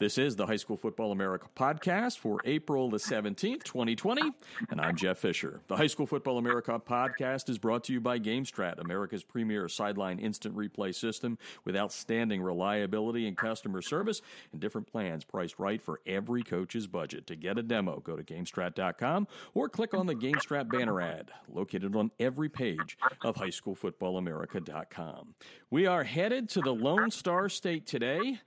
This is the High School Football America podcast for April the 17th, 2020, and I'm Jeff Fisher. The High School Football America podcast is brought to you by GameStrat, America's premier sideline instant replay system with outstanding reliability and customer service and different plans priced right for every coach's budget. To get a demo, go to GameStrat.com or click on the GameStrat banner ad located on every page of HighSchoolFootballAmerica.com. We are headed to the Lone Star State today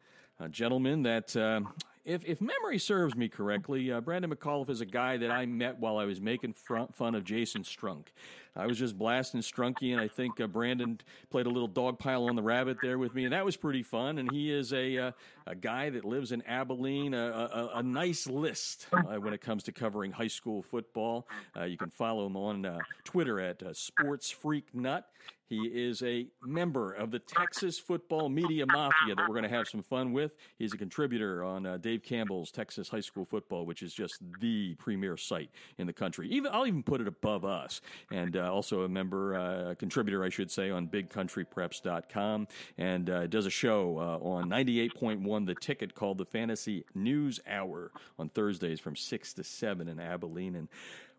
a gentleman that, uh, if, if memory serves me correctly, uh, Brandon McAuliffe is a guy that I met while I was making fun of Jason Strunk. I was just blasting Strunky, and I think uh, Brandon played a little dog pile on the rabbit there with me, and that was pretty fun. And he is a uh, a guy that lives in Abilene, a, a, a nice list uh, when it comes to covering high school football. Uh, you can follow him on uh, Twitter at uh, Sports Freak Nut. He is a member of the Texas Football Media Mafia that we're going to have some fun with. He's a contributor on uh, Dave Campbell's Texas High School Football, which is just the premier site in the country. Even I'll even put it above us. And uh, also a member, uh, contributor, I should say, on BigCountryPreps.com, and uh, does a show uh, on 98.1 The Ticket called the Fantasy News Hour on Thursdays from six to seven in Abilene. And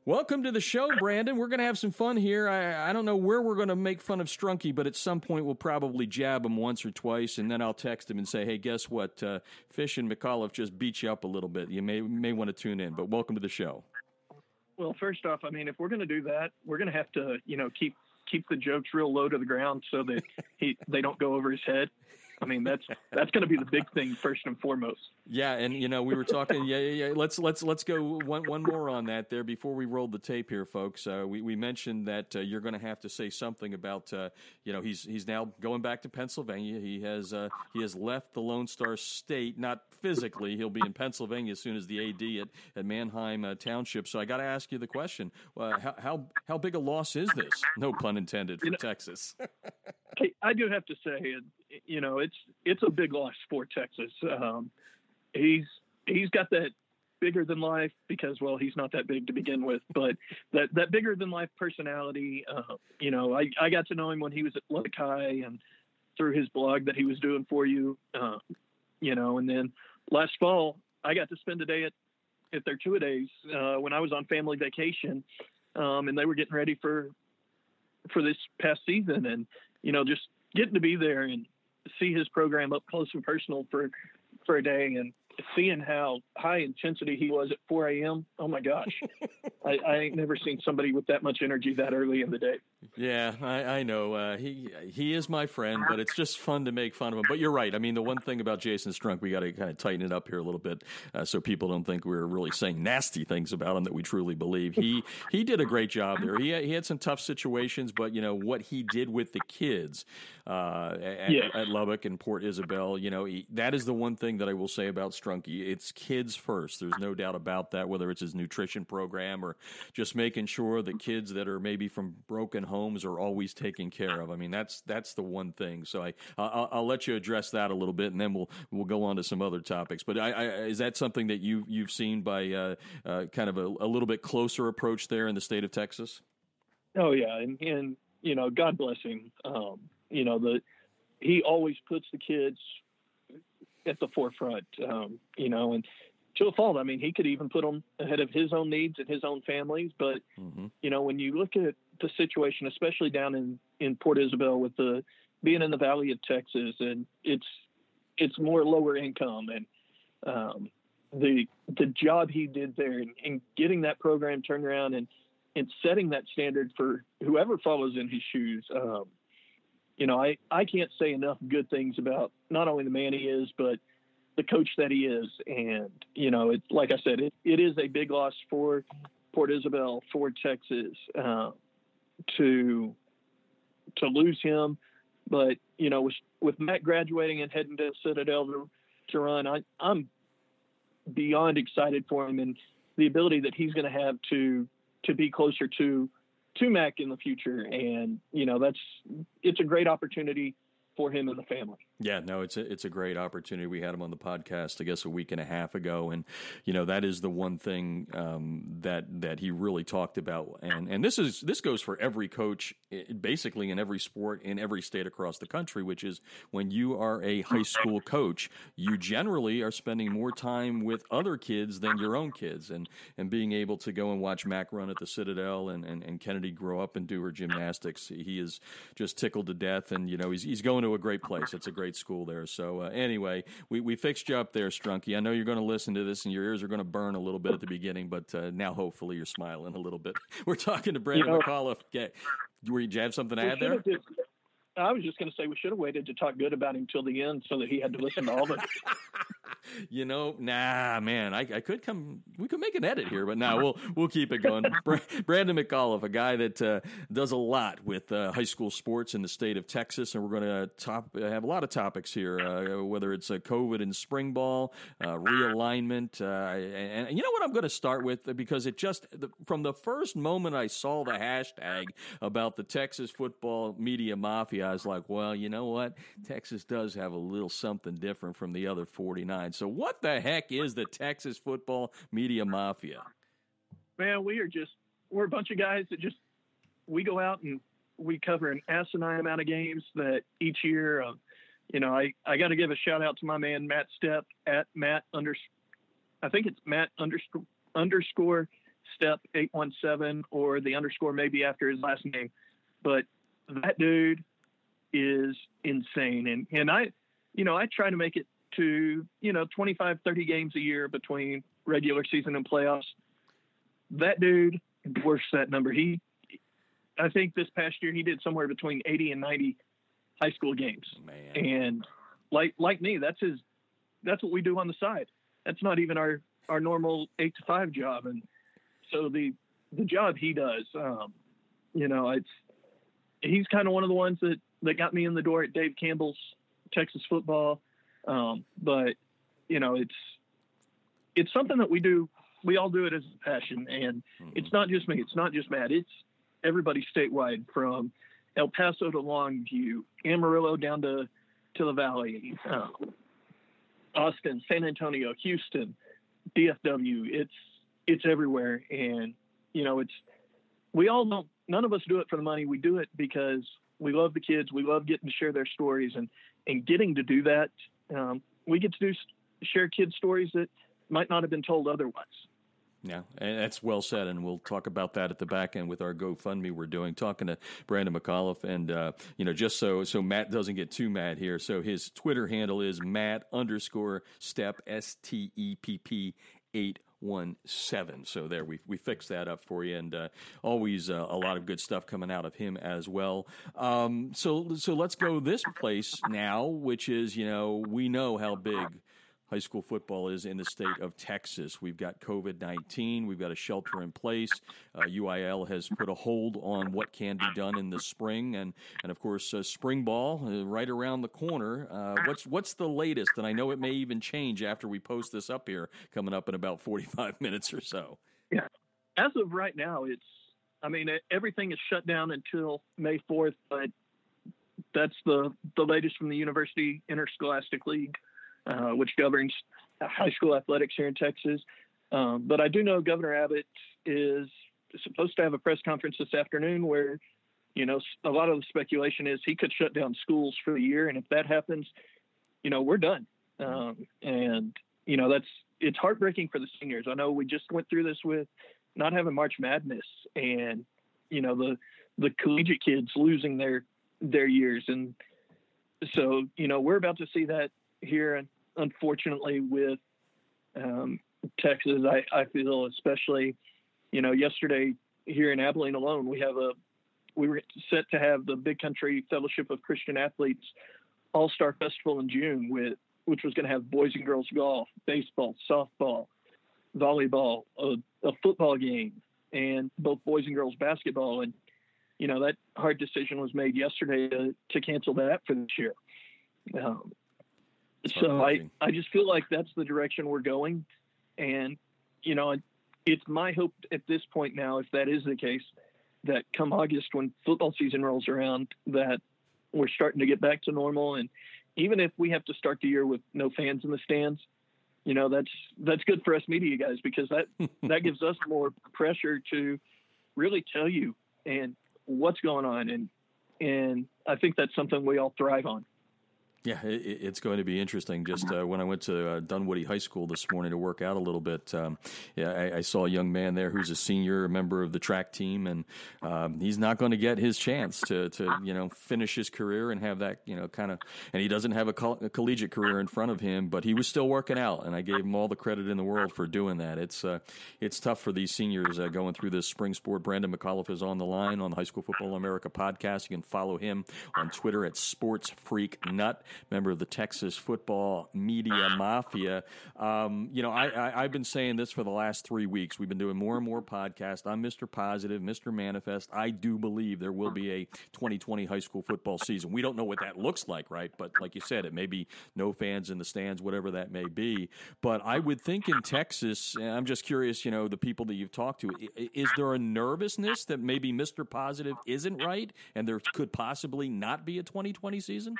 Welcome to the show, Brandon. We're going to have some fun here. I, I don't know where we're going to make fun of Strunky, but at some point we'll probably jab him once or twice, and then I'll text him and say, "Hey, guess what? Uh, Fish and McAuliffe just beat you up a little bit. You may may want to tune in." But welcome to the show. Well, first off, I mean, if we're going to do that, we're going to have to, you know, keep keep the jokes real low to the ground so that he they don't go over his head. I mean, that's that's going to be the big thing first and foremost. Yeah, and you know, we were talking. Yeah, yeah, yeah. Let's let's let's go one one more on that there before we roll the tape here, folks. Uh, we we mentioned that uh, you're going to have to say something about. Uh, you know, he's he's now going back to Pennsylvania. He has uh, he has left the Lone Star State, not physically. He'll be in Pennsylvania as soon as the AD at at Manheim uh, Township. So I got to ask you the question: uh, how, how how big a loss is this? No pun intended for you know, Texas. I do have to say, you know, it's it's a big loss for Texas. Um, he's he's got that bigger than life because well he's not that big to begin with but that that bigger than life personality uh, you know I, I got to know him when he was at Lubbock High and through his blog that he was doing for you uh, you know and then last fall I got to spend a day at at their two days uh, when I was on family vacation um, and they were getting ready for for this past season and you know just getting to be there and see his program up close and personal for for a day and seeing how high intensity he was at 4 a.m. Oh my gosh, I, I, ain't never seen somebody with that much energy that early in the day. Yeah, I, I know. Uh, he he is my friend, but it's just fun to make fun of him. But you're right. I mean, the one thing about Jason Strunk, we got to kind of tighten it up here a little bit, uh, so people don't think we're really saying nasty things about him that we truly believe. He he did a great job there. He he had some tough situations, but you know what he did with the kids uh, at, yes. at, Lubbock and Port Isabel. You know he, that is the one thing that I will say about Strunky. It's kids first. There's no doubt about that. Whether it's his nutrition program or just making sure the kids that are maybe from broken homes are always taken care of. I mean, that's that's the one thing. So I I'll, I'll let you address that a little bit, and then we'll we'll go on to some other topics. But I, I, is that something that you you've seen by uh, uh, kind of a, a little bit closer approach there in the state of Texas? Oh yeah, and and you know, God bless him. Um, you know the he always puts the kids at the forefront. Um, you know, and to a fault. I mean, he could even put them ahead of his own needs and his own families. But mm-hmm. you know, when you look at the situation, especially down in in Port Isabel with the being in the Valley of Texas, and it's it's more lower income, and um, the the job he did there and, getting that program turned around and and setting that standard for whoever follows in his shoes. Um, you know, I, I can't say enough good things about not only the man he is, but the coach that he is. And, you know, it's like I said, it, it is a big loss for Port Isabel, for Texas, uh, to, to lose him. But, you know, with, with Matt graduating and heading to Citadel to, to run, I, I'm beyond excited for him and the ability that he's going to have to, to be closer to, to Mac in the future. And, you know, that's, it's a great opportunity for him and the family. Yeah, no, it's a it's a great opportunity. We had him on the podcast, I guess, a week and a half ago, and you know that is the one thing um, that that he really talked about, and and this is this goes for every coach, basically in every sport in every state across the country, which is when you are a high school coach, you generally are spending more time with other kids than your own kids, and and being able to go and watch Mac run at the Citadel and and, and Kennedy grow up and do her gymnastics, he is just tickled to death, and you know he's he's going to a great place. It's a great great school there. So uh, anyway, we, we fixed you up there, Strunky. I know you're going to listen to this and your ears are going to burn a little bit at the beginning, but uh, now hopefully you're smiling a little bit. We're talking to Brandon you know, McAuliffe. Yeah. Were you, did you have something to add there? I was just going to say we should have waited to talk good about him till the end so that he had to listen to all it. you know, nah, man, I, I, could come. We could make an edit here, but now nah, we'll we'll keep it going. Brandon McAuliffe, a guy that uh, does a lot with uh, high school sports in the state of Texas, and we're going to top have a lot of topics here, uh, whether it's uh, COVID and spring ball, uh, realignment, uh, and, and, you know what I'm going to start with because it just from the first moment I saw the hashtag about the Texas football media mafia. I was like, well, you know what? Texas does have a little something different from the other 49. So, what the heck is the Texas football media mafia? Man, we are just, we're a bunch of guys that just, we go out and we cover an asinine amount of games that each year, uh, you know, I, I got to give a shout out to my man, Matt Stepp at Matt under, I think it's Matt underscore, underscore step 817 or the underscore maybe after his last name. But that dude is insane. And, and I, you know, I try to make it to, you know, 25, 30 games a year between regular season and playoffs. That dude dwarfs that number. He, I think this past year he did somewhere between 80 and 90 high school games. Man. And like, like me, that's his, that's what we do on the side. That's not even our, our normal eight to five job. And so the, the job he does, um, you know, it's, he's kind of one of the ones that that got me in the door at Dave Campbell's Texas football. Um, but you know, it's it's something that we do. We all do it as a passion, and mm-hmm. it's not just me. It's not just Matt. It's everybody statewide, from El Paso to Longview, Amarillo down to to the Valley, um, Austin, San Antonio, Houston, DFW. It's it's everywhere, and you know, it's we all don't. None of us do it for the money. We do it because we love the kids. We love getting to share their stories and and getting to do that. Um, we get to do share kids stories that might not have been told otherwise. Yeah, and that's well said, and we'll talk about that at the back end with our GoFundMe we're doing. Talking to Brandon McAuliffe, and uh, you know, just so so Matt doesn't get too mad here. So his Twitter handle is Matt underscore Step S T E P P eight one seven. So there, we we fixed that up for you, and uh, always uh, a lot of good stuff coming out of him as well. Um, so so let's go this place now, which is you know we know how big high school football is in the state of Texas. We've got COVID 19, we've got a shelter in place. Uh, UIL has put a hold on what can be done in the spring, and, and of course, uh, spring ball uh, right around the corner. Uh, what's, what's the latest? And I know it may even change after we post this up here coming up in about 45 minutes or so. Yeah. As of right now, it's, I mean, everything is shut down until May 4th, but that's the, the latest from the University Interscholastic League uh, which governs high school athletics here in Texas. Um, but I do know Governor Abbott is supposed to have a press conference this afternoon where, you know, a lot of the speculation is he could shut down schools for the year. And if that happens, you know, we're done. Um, and, you know, that's, it's heartbreaking for the seniors. I know we just went through this with not having March Madness and, you know, the, the collegiate kids losing their, their years. And so, you know, we're about to see that here unfortunately, with um, Texas, I, I feel especially, you know, yesterday here in Abilene alone, we have a we were set to have the Big Country Fellowship of Christian Athletes All Star Festival in June, with which was going to have boys and girls golf, baseball, softball, volleyball, a, a football game, and both boys and girls basketball. And you know that hard decision was made yesterday to, to cancel that for this year. Um, so I, I just feel like that's the direction we're going. And, you know, it's my hope at this point now, if that is the case, that come August when football season rolls around, that we're starting to get back to normal and, even if we have to start the year with no fans in the stands, you know that's that's good for us media guys because that that gives us more pressure to really tell you and what's going on and and I think that's something we all thrive on. Yeah, it, it's going to be interesting. Just uh, when I went to uh, Dunwoody High School this morning to work out a little bit, um, yeah, I, I, saw a young man there who's a senior, a member of the track team, and um, he's not going to get his chance to, to you know finish his career and have that you know kind of. And he doesn't have a, coll- a, collegiate career in front of him, but he was still working out, and I gave him all the credit in the world for doing that. It's uh, it's tough for these seniors uh, going through this spring sport. Brandon McAuliffe is on the line on the High School Football America podcast. You can follow him on Twitter at Sports Freak Nut member of the Texas Football Media Mafia. Um, you know, I, I, have been saying this for the last three weeks. We've been doing more and more podcasts. I'm Mr. Positive, Mr. Manifest. I do believe there will be a 2020 high school football season. We don't know what that looks like, right? But like you said, it may be no fans in the stands, whatever that may be. But I would think in Texas, I'm just curious, you know, the people that you've talked to, is there a nervousness that maybe Mr. Positive isn't right and there could possibly not be a 2020 season?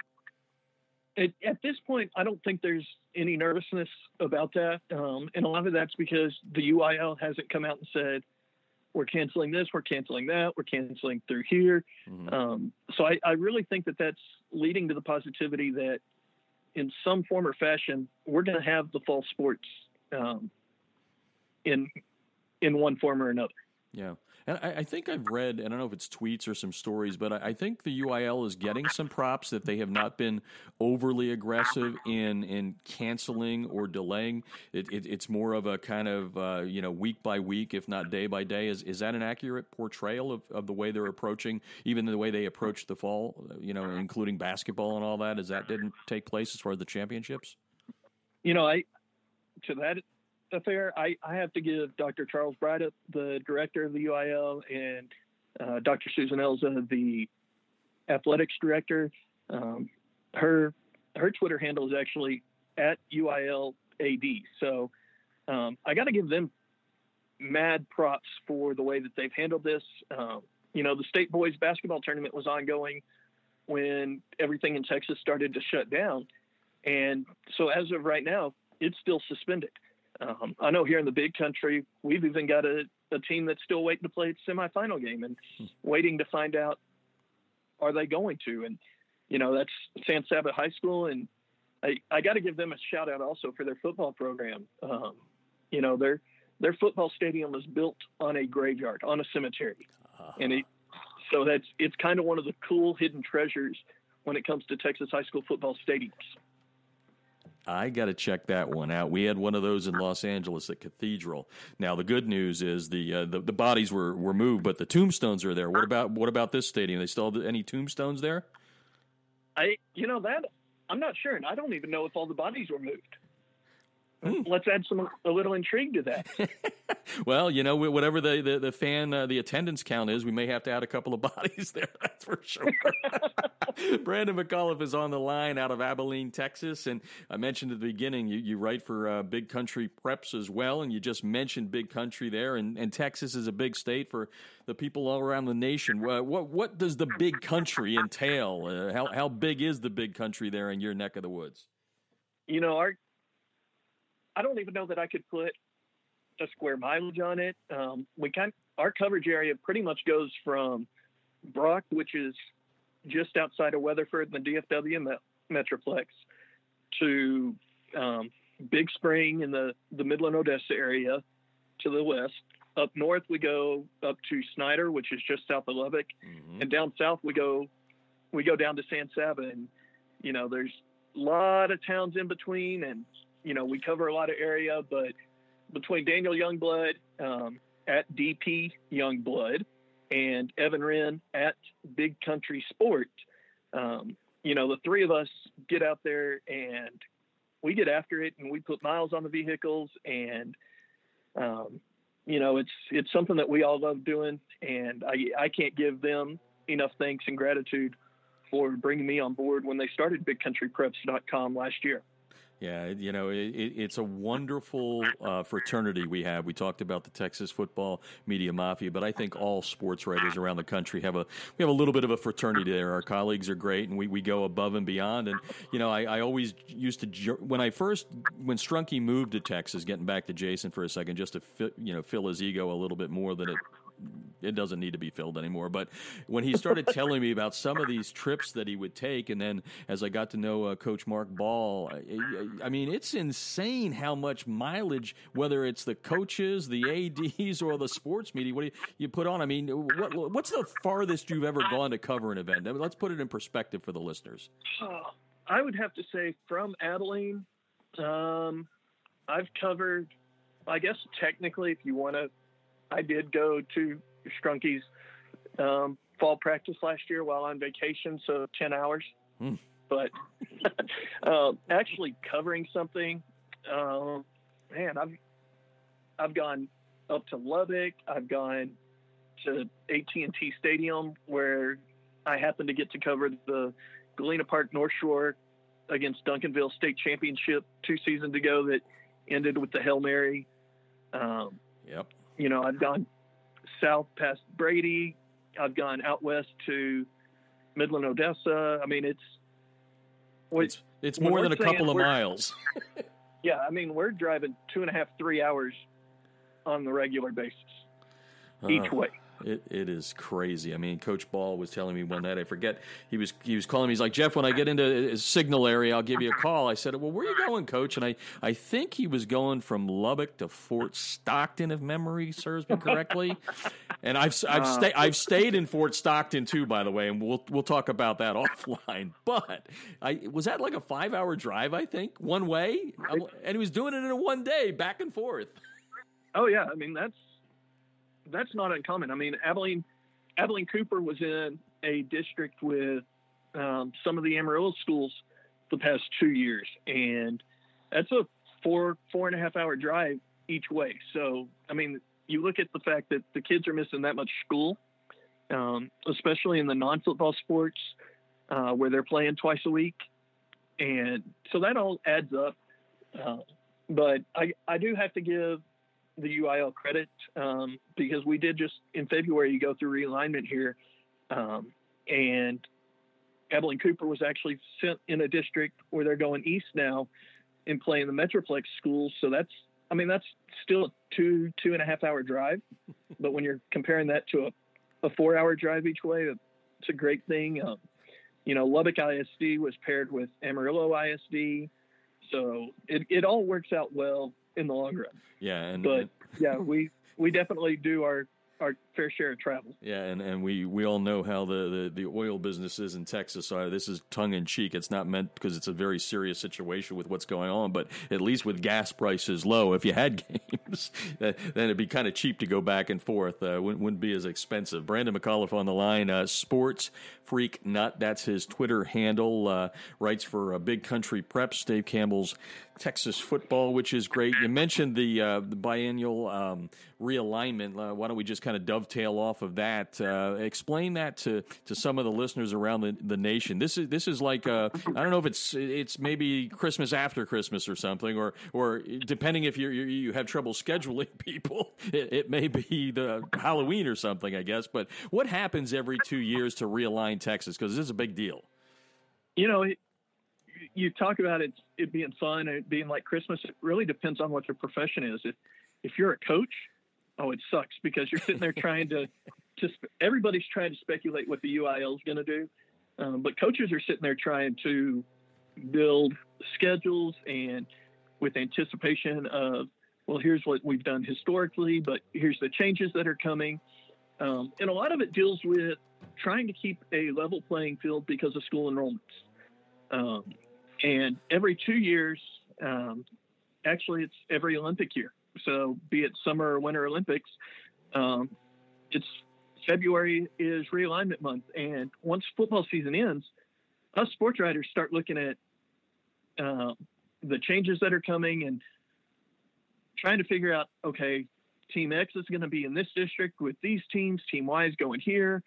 At, at this point, I don't think there's any nervousness about that, um, and a lot of that's because the UIL hasn't come out and said we're canceling this, we're canceling that, we're canceling through here. Mm-hmm. Um, so I, I, really think that that's leading to the positivity that in some form or fashion we're going to have the fall sports um, in in one form or another. Yeah. And I, I, think I've read, I don't know if it's tweets or some stories, but I, I, think the UIL is getting some props that they have not been overly aggressive in in canceling or delaying. It, it, it's more of a kind of uh, you know week by week, if not day by day. Is is that an accurate portrayal of, of the way they're approaching, even the way they approach the fall? You know, including basketball and all that. Is that didn't take place as far as the championships? You know, I to that affair, I, I have to give Dr. Charles Breithaupt, the director of the UIL, and uh, Dr. Susan Elza, the athletics director. Um, her her Twitter handle is actually at UILAD. So um, I got to give them mad props for the way that they've handled this. Um, you know, the state boys basketball tournament was ongoing when everything in Texas started to shut down. And so as of right now, it's still suspended. Um, I know here in the big country, we've even got a, a team that's still waiting to play its semifinal game and hmm. waiting to find out are they going to. And, you know, that's San Saba High School. And I, I got to give them a shout out also for their football program. Um, you know, their, their football stadium is built on a graveyard, on a cemetery. Uh-huh. And it, so that's, it's kind of one of the cool hidden treasures when it comes to Texas high school football stadiums. I got to check that one out. We had one of those in Los Angeles at Cathedral. Now the good news is the uh, the, the, bodies were, were moved, but the tombstones are there. What about what about this stadium? They still have any tombstones there? I you know that I'm not sure, and I don't even know if all the bodies were moved. Hmm. Let's add some a little intrigue to that. well, you know, whatever the the, the fan uh, the attendance count is, we may have to add a couple of bodies there. That's for sure. Brandon McAuliffe is on the line out of Abilene, Texas, and I mentioned at the beginning you, you write for uh, Big Country Preps as well, and you just mentioned Big Country there, and, and Texas is a big state for the people all around the nation. What what, what does the Big Country entail? Uh, how how big is the Big Country there in your neck of the woods? You know, our I don't even know that I could put a square mileage on it. Um, we kind our coverage area pretty much goes from Brock, which is just outside of Weatherford and the DFW Metroplex, to um, Big Spring in the the Midland Odessa area to the west. Up north we go up to Snyder, which is just south of Lubbock, mm-hmm. and down south we go we go down to San Saba, and you know there's a lot of towns in between, and you know, we cover a lot of area, but between Daniel Youngblood um, at DP Youngblood and Evan Wren at Big Country Sport, um, you know, the three of us get out there and we get after it and we put miles on the vehicles and, um, you know, it's it's something that we all love doing, and I I can't give them enough thanks and gratitude for bringing me on board when they started BigCountryPreps.com last year. Yeah, you know, it, it's a wonderful uh, fraternity we have. We talked about the Texas football media mafia, but I think all sports writers around the country have a we have a little bit of a fraternity there. Our colleagues are great, and we, we go above and beyond. And you know, I, I always used to when I first when Strunky moved to Texas, getting back to Jason for a second, just to fit, you know fill his ego a little bit more than it it doesn't need to be filled anymore. But when he started telling me about some of these trips that he would take, and then as I got to know uh, Coach Mark Ball, I, I, mean, it's insane how much mileage, whether it's the coaches, the ads, or the sports media, what do you, you put on? I mean, what, what's the farthest you've ever gone to cover an event? I mean, let's put it in perspective for the listeners. Uh, I would have to say from Abilene, um, I've covered. I guess technically, if you want to I did go to Strunky's um, fall practice last year while on vacation, so 10 hours. Mm. But uh, actually covering something, uh, man, I've I've gone up to Lubbock. I've gone to AT&T Stadium where I happened to get to cover the Galena Park North Shore against Duncanville State Championship two seasons ago that ended with the Hail Mary. Um, yep you know, I've gone south past Brady. I've gone out west to Midland, Odessa. I mean, it's it's it's more than a couple of miles. yeah, I mean, we're driving two and a half, three hours on the regular basis uh, each way. It, it is crazy. I mean, Coach Ball was telling me one night. I forget he was he was calling me. He's like Jeff. When I get into a signal area, I'll give you a call. I said, "Well, where are you going, Coach?" And I I think he was going from Lubbock to Fort Stockton, if memory serves me correctly. and I've I've uh, stayed I've stayed in Fort Stockton too, by the way, and we'll we'll talk about that offline. But I was that like a five hour drive. I think one way, and he was doing it in a one day, back and forth. Oh yeah, I mean that's that's not uncommon. I mean, Abilene Abilene Cooper was in a district with um, some of the Amarillo schools the past two years, and that's a four four and a half hour drive each way. So, I mean, you look at the fact that the kids are missing that much school, um, especially in the non football sports uh, where they're playing twice a week, and so that all adds up. Uh, but I I do have to give the UIL credit um, because we did just in February you go through realignment here, um, and Abilene Cooper was actually sent in a district where they're going east now and playing the Metroplex schools. So that's I mean that's still a two two and a half hour drive, but when you're comparing that to a, a four hour drive each way, it's a great thing. Um, you know, Lubbock ISD was paired with Amarillo ISD, so it, it all works out well in the long run. Yeah, and but yeah, we we definitely do our our fair share of travel. Yeah, and, and we, we all know how the, the, the oil business is in Texas. So this is tongue in cheek. It's not meant because it's a very serious situation with what's going on. But at least with gas prices low, if you had games, then it'd be kind of cheap to go back and forth. Uh, wouldn't, wouldn't be as expensive. Brandon McAuliffe on the line. Uh, sports freak nut. That's his Twitter handle. Uh, writes for uh, Big Country Preps. Dave Campbell's Texas football, which is great. You mentioned the uh, the biennial um, realignment. Uh, why don't we just kind of dovetail off of that? Uh, explain that to, to some of the listeners around the, the nation. This is this is like uh, I don't know if it's it's maybe Christmas after Christmas or something, or or depending if you you have trouble scheduling people, it, it may be the Halloween or something, I guess. But what happens every two years to realign Texas? Because this is a big deal. You know, you talk about it, it being fun and it being like Christmas. It really depends on what your profession is. If if you're a coach, oh, it sucks because you're sitting there trying to to everybody's trying to speculate what the UIL is going to do, um, but coaches are sitting there trying to build schedules and with anticipation of well, here's what we've done historically, but here's the changes that are coming. Um, and a lot of it deals with trying to keep a level playing field because of school enrollments. Um, and every two years, um, actually, it's every Olympic year. So, be it summer or winter Olympics, um, it's February is realignment month. And once football season ends, us sports writers start looking at uh, the changes that are coming and trying to figure out okay, Team X is going to be in this district with these teams, Team Y is going here.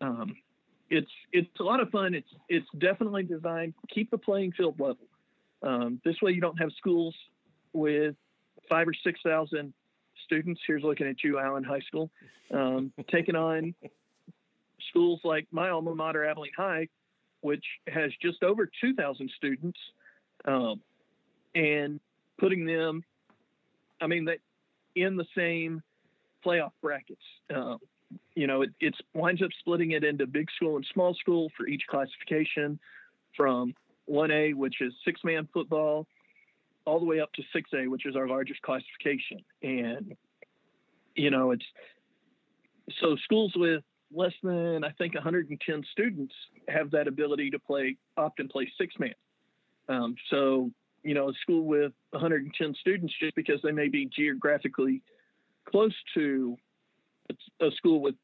Um, it's it's a lot of fun. It's it's definitely designed keep the playing field level. Um, this way, you don't have schools with five or six thousand students. Here's looking at you, Allen High School, um, taking on schools like my alma mater, Abilene High, which has just over 2,000 students, um, and putting them, I mean, that in the same playoff brackets. Um, you know, it it's winds up splitting it into big school and small school for each classification, from 1A, which is six man football, all the way up to 6A, which is our largest classification. And, you know, it's so schools with less than, I think, 110 students have that ability to play, opt and play six man. Um, so, you know, a school with 110 students, just because they may be geographically close to a school with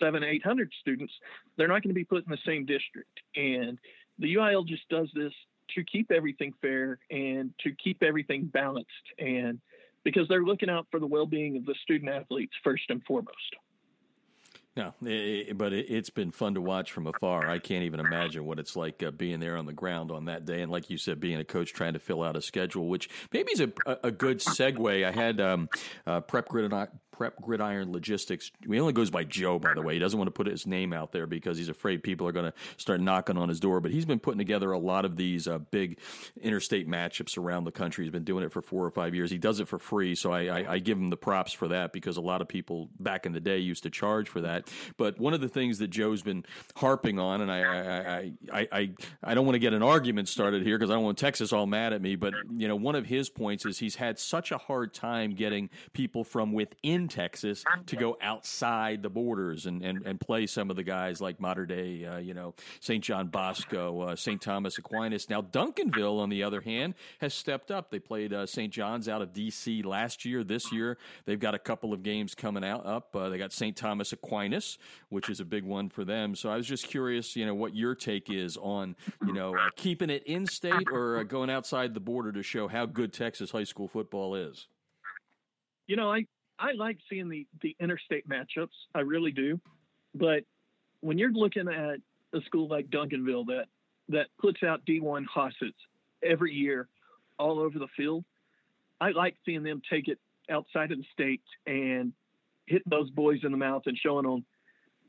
seven, 800 students, they're not going to be put in the same district. And the UIL just does this to keep everything fair and to keep everything balanced and because they're looking out for the well-being of the student athletes first and foremost. No, it, but it, has been fun to watch from afar. I can't even imagine what it's like uh, being there on the ground on that day, and like you said, being a coach trying to fill out a schedule, which maybe is a, a good segue. I had um, uh, prep grid Prep Gridiron Logistics. He only goes by Joe, by the way. He doesn't want to put his name out there because he's afraid people are going to start knocking on his door. But he's been putting together a lot of these uh, big interstate matchups around the country. He's been doing it for four or five years. He does it for free, so I, I, I give him the props for that because a lot of people back in the day used to charge for that. But one of the things that Joe's been harping on, and I I I I, I don't want to get an argument started here because I don't want Texas all mad at me. But you know, one of his points is he's had such a hard time getting people from within Texas to go outside the borders and, and, and play some of the guys like modern day, uh, you know, St. John Bosco, uh, St. Thomas Aquinas. Now, Duncanville, on the other hand, has stepped up. They played uh, St. John's out of D.C. last year. This year, they've got a couple of games coming out up. Uh, they got St. Thomas Aquinas, which is a big one for them. So I was just curious, you know, what your take is on, you know, uh, keeping it in state or uh, going outside the border to show how good Texas high school football is. You know, I I like seeing the the interstate matchups. I really do. But when you're looking at a school like Duncanville that that puts out D1 Hosses every year all over the field, I like seeing them take it outside of the state and hit those boys in the mouth and showing them,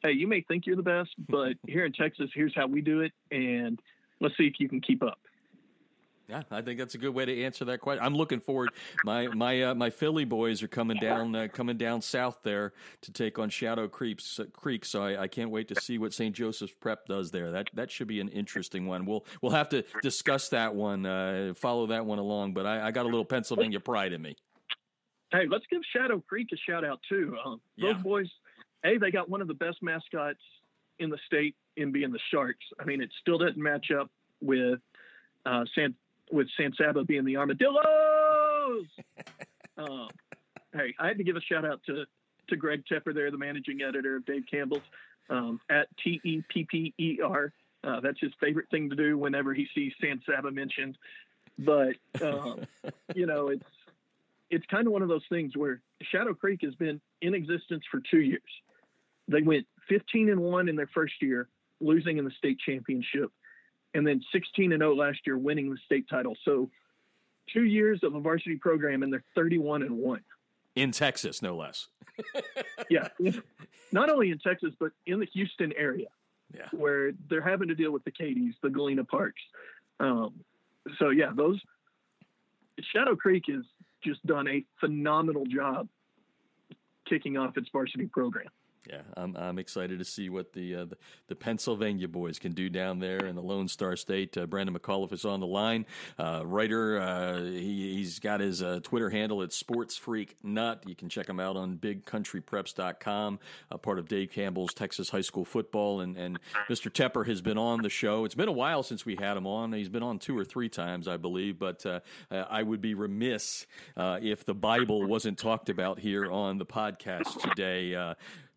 hey, you may think you're the best, but here in Texas, here's how we do it, and let's see if you can keep up. Yeah, I think that's a good way to answer that question. I'm looking forward. My my uh, my Philly boys are coming down uh, coming down south there to take on Shadow Creeks uh, Creek. So I, I, can't wait to see what St. Joseph's Prep does there. That that should be an interesting one. We'll we'll have to discuss that one, uh, follow that one along. But I, I, got a little Pennsylvania pride in me. Hey, let's give Shadow Creek a shout out too. Um, yeah. Those boys, hey, they got one of the best mascots in the state in being the Sharks. I mean, it still doesn't match up with uh, San with San Saba being the armadillos. um, hey, I had to give a shout out to to Greg Tepper there, the managing editor of Dave Campbell's um, at T E P P E R. Uh, that's his favorite thing to do whenever he sees San Saba mentioned. But um, you know, it's it's kind of one of those things where Shadow Creek has been in existence for two years. They went 15 and one in their first year, losing in the state championship and then 16 and 0 last year, winning the state title. So two years of a varsity program, and they're 31 and one in Texas, no less. yeah, not only in Texas, but in the Houston area, yeah. where they're having to deal with the Katies, the Galena Parks. Um, so yeah, those Shadow Creek has just done a phenomenal job kicking off its varsity program. Yeah, I'm, I'm excited to see what the, uh, the, the Pennsylvania boys can do down there in the Lone Star State. Uh, Brandon McAuliffe is on the line. Uh, writer, uh, he, has got his uh, Twitter handle at Sports Freak Nut. You can check him out on BigCountryPreps.com. A part of Dave Campbell's Texas High School Football, and and Mr. Tepper has been on the show. It's been a while since we had him on. He's been on two or three times, I believe. But uh, I would be remiss if the Bible wasn't talked about here on the podcast today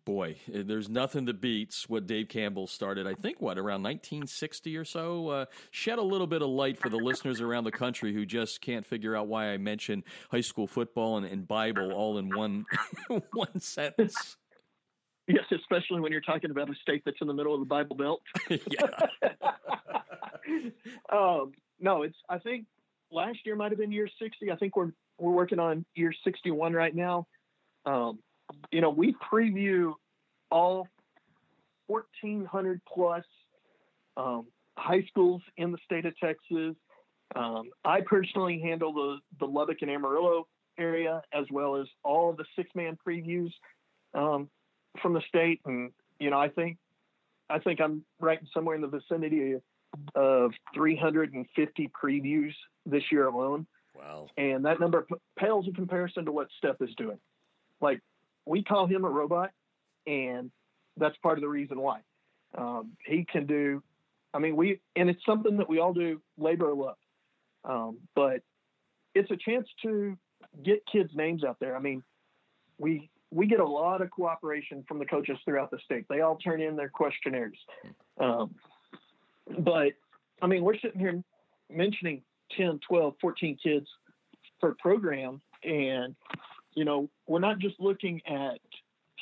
boy, eh, there's nothing that beats what Dave Campbell started. I think what around 1960 or so. Uh, shed a little bit of light for the listeners around the country who just can't figure out why I mention high school football and, and Bible all in one one sentence. Yes, especially when you're talking about a state that's in the middle of the Bible Belt. yeah. um, no, it's. I think last year might have been year 60. I think we're we're working on year 61 right now. Um, you know, we preview all 1,400 plus um, high schools in the state of Texas. Um, I personally handle the, the Lubbock and Amarillo area as well as all of the six man previews um, from the state. And, you know, I think, I think I'm right somewhere in the vicinity of 350 previews this year alone. Wow. And that number p- pales in comparison to what Stepp is doing. Like, we call him a robot, and that's part of the reason why. Um, he can do, I mean, we, and it's something that we all do labor of love. Um, but it's a chance to get kids' names out there. I mean, we, we get a lot of cooperation from the coaches throughout the state. They all turn in their questionnaires. Um, but I mean, we're sitting here mentioning 10, 12, 14 kids per program. And, you know, we're not just looking at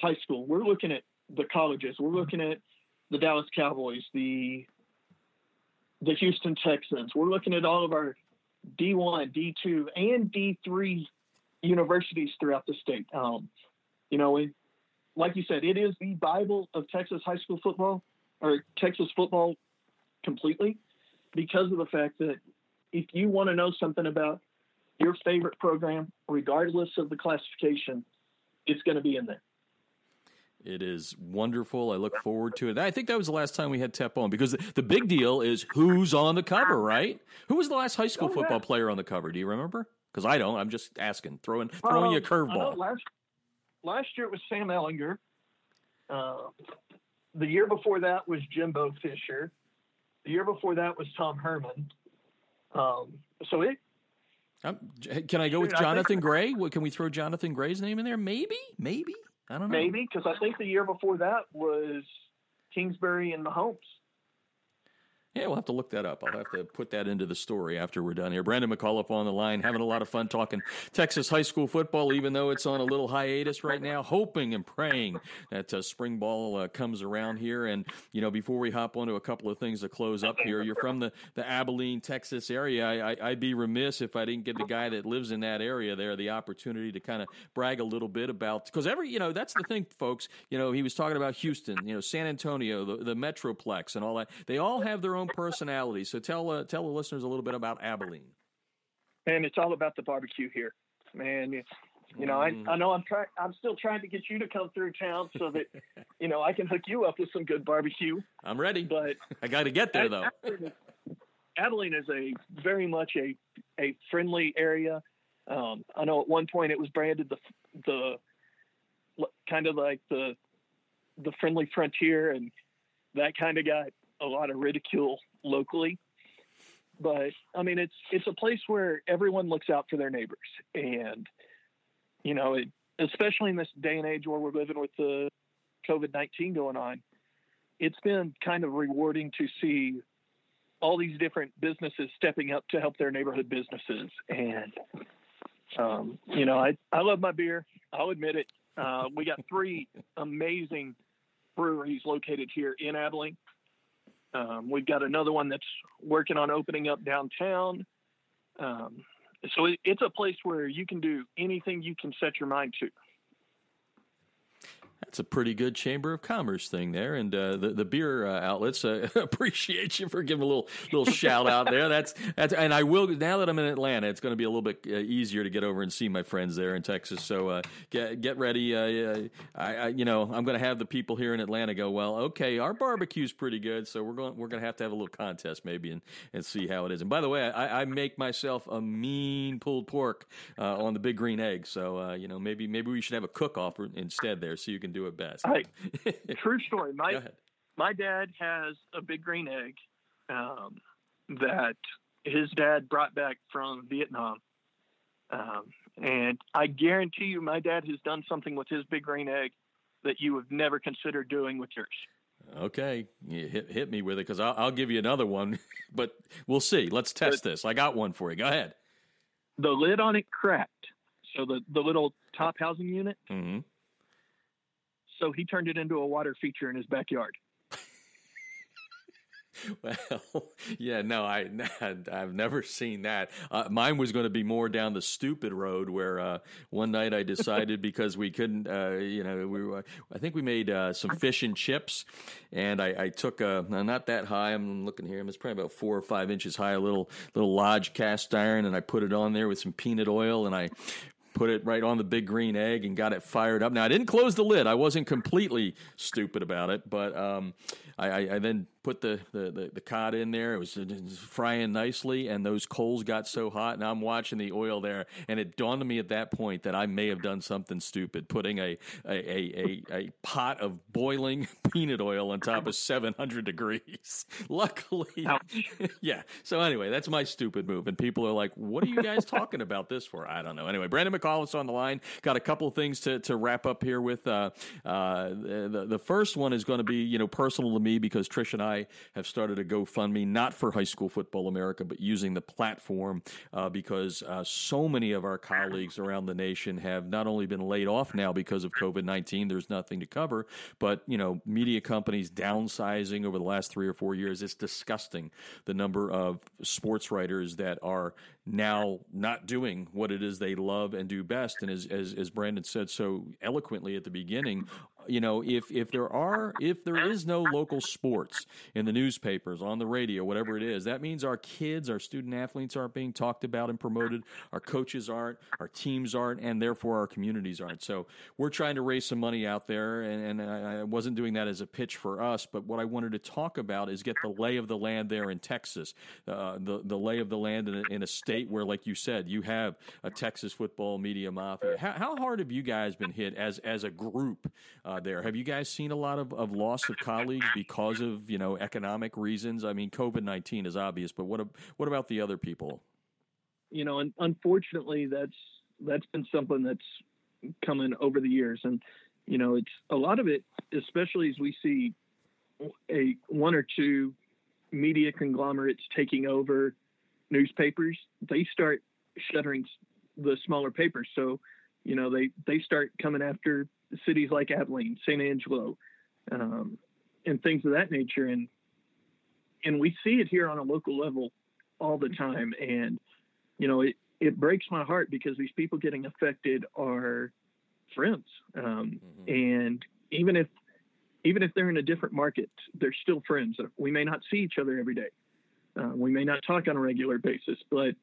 high school, we're looking at the colleges, we're looking at the Dallas Cowboys, the the Houston Texans. We're looking at all of our D1, D2, and D3 universities throughout the state. Um, you know, like you said, it is the Bible of Texas high school football or Texas football completely because of the fact that if you want to know something about your favorite program, regardless of the classification, it's going to be in there. It is wonderful. I look forward to it. I think that was the last time we had Tep on because the big deal is who's on the cover, right? Who was the last high school oh, football yeah. player on the cover? Do you remember? Because I don't. I'm just asking, throwing throwing um, you a curveball. Last, last year it was Sam Ehlinger. Uh, the year before that was Jimbo Fisher. The year before that was Tom Herman. Um, so it. Um, can I go with Jonathan Gray? Can we throw Jonathan Gray's name in there? Maybe, maybe. I don't know. Maybe because I think the year before that was Kingsbury and Mahomes. Yeah, we'll have to look that up. I'll have to put that into the story after we're done here. Brandon McCullough on the line, having a lot of fun talking Texas high school football, even though it's on a little hiatus right now, hoping and praying that uh, spring ball uh, comes around here. And, you know, before we hop onto a couple of things to close up here, you're from the, the Abilene, Texas area. I, would be remiss if I didn't give the guy that lives in that area there the opportunity to kind of brag a little bit about, because every, you know, that's the thing, folks. You know, he was talking about Houston, you know, San Antonio, the, the Metroplex, and all that. They all have their own own personality. So tell uh, tell the listeners a little bit about Abilene. And it's all about the barbecue here, man. You, know, I, I know I'm trying. I'm still trying to get you to come through town so that you know I can hook you up with some good barbecue. I'm ready, but I got to get there though. Abilene, Abilene is a very much a a friendly area. Um, I know at one point it was branded the the kind of like the the friendly frontier, and that kind of got a lot of ridicule locally. But I mean, it's it's a place where everyone looks out for their neighbors, and you know, it, especially in this day and age where we're living with the COVID nineteen going on, it's been kind of rewarding to see all these different businesses stepping up to help their neighborhood businesses. And um, you know, I I love my beer. I'll admit it. Uh, we got three amazing breweries located here in Abilene. Um, we've got another one that's working on opening up downtown. Um, so it, it's a place where you can do anything you can set your mind to. That's a pretty good chamber of commerce thing there, and uh, the the beer uh, outlets uh, appreciate you for giving a little little shout out there. That's that's, and I will now that I'm in Atlanta, it's going to be a little bit uh, easier to get over and see my friends there in Texas. So uh, get get ready. Uh, I, I, you know I'm going to have the people here in Atlanta go, well, okay, our barbecue's pretty good, so we're going we're going to have to have a little contest maybe and and see how it is. And by the way, I, I make myself a mean pulled pork on the big green egg, so you know maybe maybe we should have a cook off instead there, so you can can do it best. true story. My my dad has a big green egg um, that his dad brought back from Vietnam, um, and I guarantee you, my dad has done something with his big green egg that you have never considered doing with yours. Okay, hit hit me with it because I'll, I'll, give you another one, but we'll see. Let's test but, this. I got one for you. Go ahead. The lid on it cracked, so the the little top housing unit. Mm-hmm so he turned it into a water feature in his backyard. Well, yeah, no, I I've never seen that. Uh, mine was going to be more down the stupid road, where uh, one night I decided because we couldn't, uh, you know, we were, I think we made uh, some fish and chips, and I, I took a not that high. I'm looking here, it's probably about four or five inches high, a little little lodge cast iron, and I put it on there with some peanut oil, and I put it right on the big green egg and got it fired up. Now I didn't close the lid. I wasn't completely stupid about it, but um, I, I, I, then put the, the, the, the, cod in there. It was, it was, frying nicely, and those coals got so hot. And I'm watching the oil there, and it dawned on me at that point that I may have done something stupid, putting a a, a, a, a pot of boiling peanut oil on top of 700 degrees. Luckily, yeah. So anyway, that's my stupid move, and people are like, "What are you guys talking about this for?" I don't know. Anyway, Brandon McAuliffe's on the line. Got a couple things to, to wrap up here with. Uh, uh, the the first one is going to be you know personal to me because Trish and I I have started a GoFundMe, not for High School Football America, but using the platform uh, because uh, so many of our colleagues around the nation have not only been laid off now because of COVID 19, there's nothing to cover, but, you know, media companies downsizing over the last three or four years. It's disgusting the number of sports writers that are now not doing what it is they love and do best. And as, as, as Brandon said so eloquently at the beginning, you know, if if there are if there is no local sports in the newspapers, on the radio, whatever it is, that means our kids, our student athletes aren't being talked about and promoted, our coaches aren't, our teams aren't, and therefore our communities aren't. So we're trying to raise some money out there, and, and I, I wasn't doing that as a pitch for us, but what I wanted to talk about is get the lay of the land there in Texas, uh, the the lay of the land in a, in a state where, like you said, you have a Texas football media mafia. How, how hard have you guys been hit as as a group? Uh, uh, there. Have you guys seen a lot of, of loss of colleagues because of you know economic reasons? I mean, COVID nineteen is obvious, but what what about the other people? You know, and unfortunately, that's that's been something that's coming over the years, and you know, it's a lot of it, especially as we see a one or two media conglomerates taking over newspapers. They start shuttering the smaller papers, so you know they they start coming after cities like Abilene, San Angelo, um, and things of that nature. And and we see it here on a local level all the time. And you know, it it breaks my heart because these people getting affected are friends. Um, mm-hmm. And even if even if they're in a different market, they're still friends. We may not see each other every day. Uh, we may not talk on a regular basis, but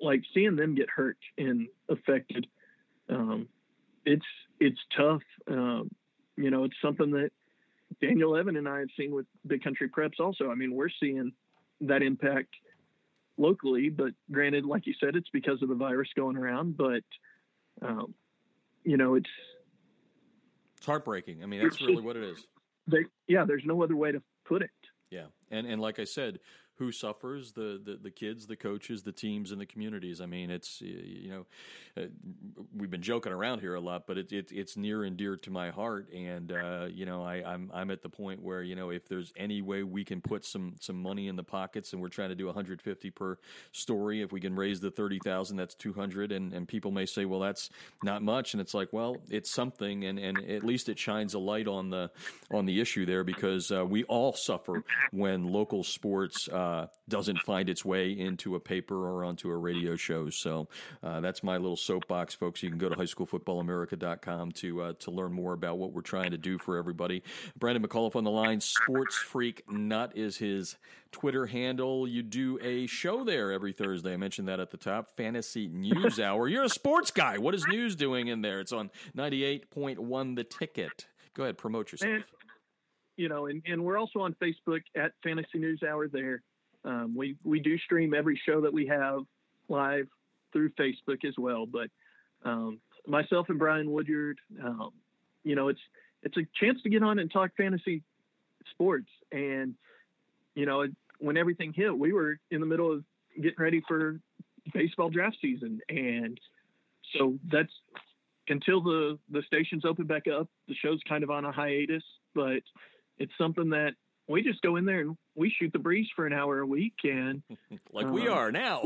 like seeing them get hurt and affected um, it's it's tough. Um, you know, it's something that Daniel Evan and I have seen with Big Country Preps. Also, I mean, we're seeing that impact locally, but granted, like you said, it's because of the virus going around. But um, you know, it's it's heartbreaking. I mean, that's really what it is. They, yeah, there's no other way to put it. Yeah, and and like I said, who suffers the, the, the kids the coaches the teams and the communities. I mean it's you know uh, we've been joking around here a lot but it, it, it's near and dear to my heart. And uh, you know I, I'm, I'm at the point where you know if there's any way we can put some some money in the pockets and we're trying to do 150 per story if we can raise the 30,000 that's 200 and, and people may say well that's not much. And it's like well it's something. And, and at least it shines a light on the on the issue there because uh, we all suffer when local sports uh, uh, doesn't find its way into a paper or onto a radio show. So uh, that's my little soapbox, folks. You can go to highschoolfootballamerica.com to uh, to learn more about what we're trying to do for everybody. Brandon McAuliffe on the line. Sports Freak Nut is his Twitter handle. You do a show there every Thursday. I mentioned that at the top. Fantasy News Hour. You're a sports guy. What is news doing in there? It's on 98.1 The Ticket. Go ahead, promote yourself. And, you know, and, and we're also on Facebook at Fantasy News Hour there. Um, we we do stream every show that we have live through Facebook as well. But um, myself and Brian Woodyard, um, you know, it's it's a chance to get on and talk fantasy sports. And you know, when everything hit, we were in the middle of getting ready for baseball draft season, and so that's until the the stations open back up. The show's kind of on a hiatus, but it's something that we just go in there and we shoot the breeze for an hour a week and like we uh, are now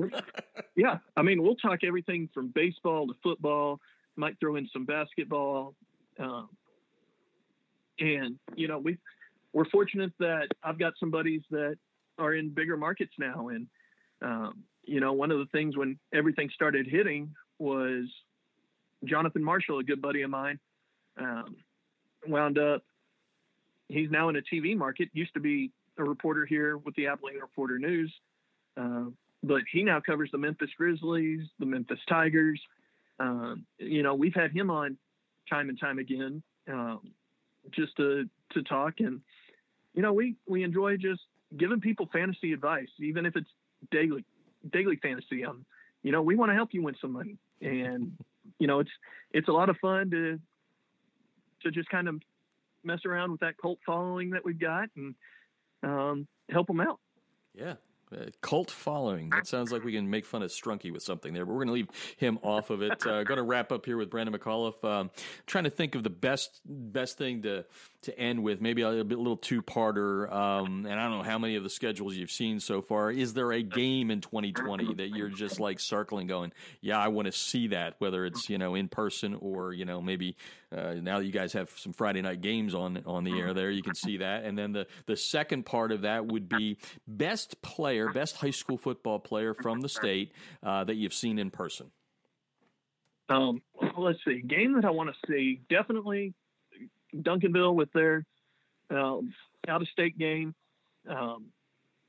yeah i mean we'll talk everything from baseball to football might throw in some basketball um, and you know we we're fortunate that i've got some buddies that are in bigger markets now, and um, you know, one of the things when everything started hitting was Jonathan Marshall, a good buddy of mine, um, wound up. He's now in a TV market. Used to be a reporter here with the Abilene Reporter News, uh, but he now covers the Memphis Grizzlies, the Memphis Tigers. Um, you know, we've had him on time and time again, um, just to to talk, and you know, we we enjoy just giving people fantasy advice, even if it's daily daily fantasy. Um, you know, we want to help you win some money, and you know, it's it's a lot of fun to to just kind of mess around with that cult following that we've got and um, help them out. Yeah, uh, cult following. That sounds like we can make fun of Strunky with something there, but we're going to leave him off of it. Uh, going to wrap up here with Brandon McAuliffe. Um, trying to think of the best best thing to to end with. Maybe a, a little two parter. Um, and I don't know how many of the schedules you've seen so far. Is there a game in 2020 that you're just like circling, going, yeah, I want to see that, whether it's you know in person or you know maybe uh, now that you guys have some Friday night games on on the air there, you can see that. And then the the second part of that would be best player, best high school football player from the state uh, that you've seen in person. Um, let's see, game that I want to see definitely Duncanville with their uh, out of state game. Um,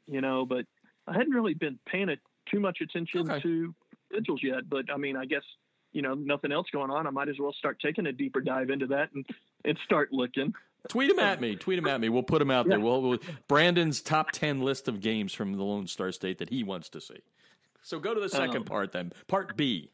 you know, but I hadn't really been paying it too much attention okay. to schedules yet. But I mean, I guess you know, nothing else going on, I might as well start taking a deeper dive into that and, and start looking. Tweet them at me. Tweet them at me. We'll put them out there. We'll, we'll, Brandon's top ten list of games from the Lone Star State that he wants to see. So go to the second um, part then. Part B.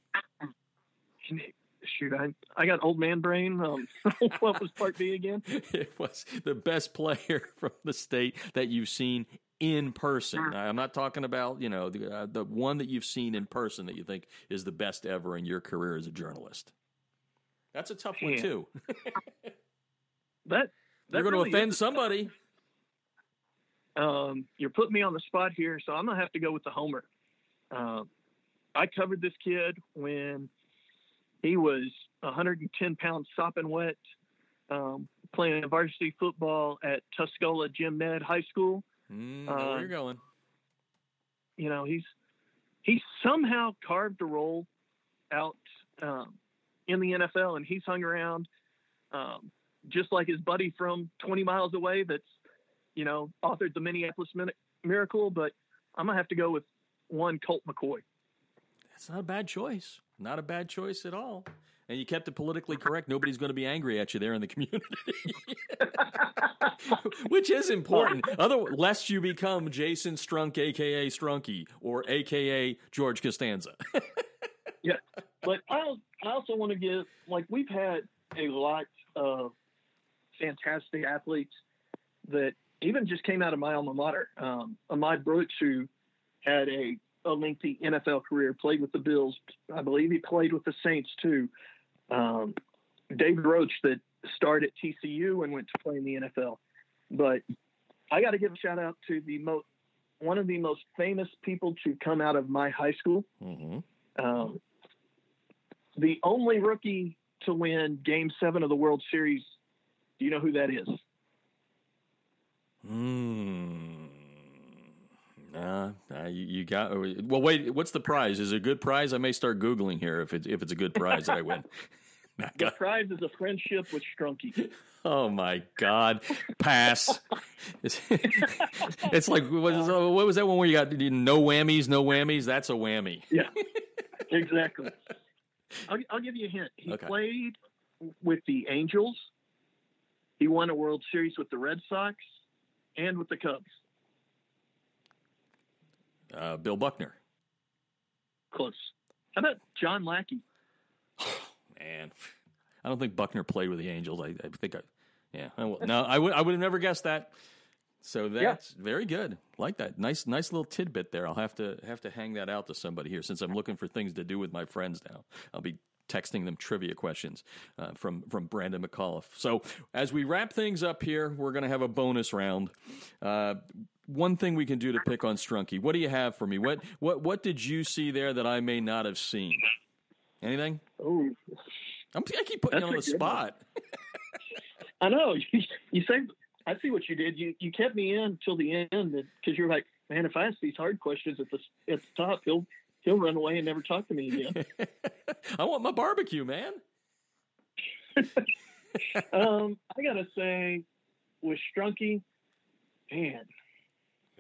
Shoot, I I got old man brain. Um, what was part B again? It was the best player from the state that you've seen in person. I'm not talking about you know the uh, the one that you've seen in person that you think is the best ever in your career as a journalist. That's a tough one too. that, that you're going really to offend somebody. Um, you're putting me on the spot here, so I'm gonna have to go with the homer. Uh, I covered this kid when he was 110 pounds sopping wet, um, playing varsity football at Tuscola Jim Ned High School. Mm, where uh, you're going. You know, he's he somehow carved a role out um, in the NFL, and he's hung around um, just like his buddy from 20 miles away. That's you know authored the Minneapolis Miracle, but I'm gonna have to go with one Colt McCoy. That's not a bad choice. Not a bad choice at all and you kept it politically correct, nobody's going to be angry at you there in the community, which is important. Other, lest you become Jason Strunk, aka Strunky, or aka George Costanza. yeah, but I, I also want to give like we've had a lot of fantastic athletes that even just came out of my alma mater. Um, Ahmad Brooks, who had a a lengthy NFL career, played with the Bills. I believe he played with the Saints too um, David Roach that started at TCU and went to play in the NFL. But I got to give a shout out to the most one of the most famous people to come out of my high school. Mm-hmm. Um, the only rookie to win Game Seven of the World Series. Do you know who that is? Hmm. Nah, you, you, got. Oh, well, wait. What's the prize? Is it a good prize? I may start googling here if it's if it's a good prize that I win. the prize is a friendship with Strunky. Oh my God! Pass. it's, it's like what, is, what, was that one where you got no whammies, no whammies? That's a whammy. Yeah, exactly. I'll, I'll give you a hint. He okay. played with the Angels. He won a World Series with the Red Sox and with the Cubs. Uh, Bill Buckner. Close. How about John Lackey? man, I don't think Buckner played with the Angels. I, I think I, yeah, I, no, I would I would have never guessed that. So that's yeah. very good. Like that. Nice nice little tidbit there. I'll have to have to hang that out to somebody here since I'm looking for things to do with my friends now. I'll be texting them trivia questions uh, from from Brandon McAuliffe. So as we wrap things up here, we're going to have a bonus round. Uh, one thing we can do to pick on Strunky. What do you have for me? What what what did you see there that I may not have seen? Anything? Oh, I'm, i keep putting you on the spot. I know. You, you say I see what you did. You you kept me in till the end because you're like, man, if I ask these hard questions at the at the top, he'll he'll run away and never talk to me again. I want my barbecue, man. um, I gotta say, with Strunky, man,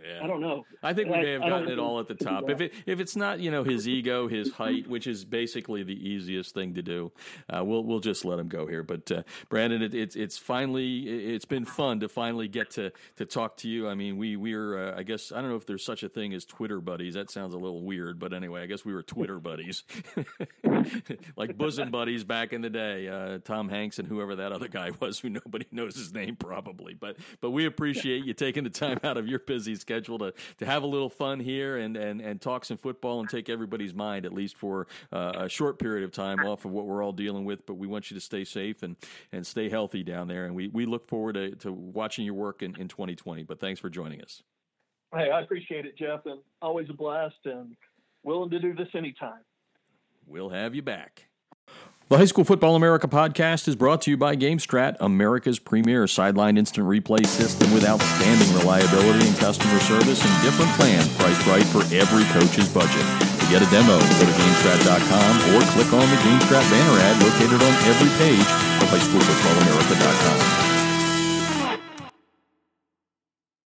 yeah. I don't know. I think we may have gotten it all at the top. If it if it's not you know his ego, his height, which is basically the easiest thing to do, uh, we'll we'll just let him go here. But uh, Brandon, it, it's it's finally it's been fun to finally get to to talk to you. I mean, we we are uh, I guess I don't know if there's such a thing as Twitter buddies. That sounds a little weird, but anyway, I guess we were Twitter buddies, like bosom buddies back in the day. Uh, Tom Hanks and whoever that other guy was, who nobody knows his name probably. But but we appreciate you taking the time out of your busy schedule to, to have a little fun here and, and, and talk some football and take everybody's mind, at least for uh, a short period of time, off of what we're all dealing with. But we want you to stay safe and, and stay healthy down there. And we, we look forward to, to watching your work in, in 2020. But thanks for joining us. Hey, I appreciate it, Jeff, and always a blast and willing to do this anytime. We'll have you back. The High School Football America podcast is brought to you by GameStrat, America's premier sideline instant replay system with outstanding reliability and customer service and different plans priced right for every coach's budget. To get a demo, go to GameStrat.com or click on the GameStrat banner ad located on every page of HighSchoolFootballAmerica.com.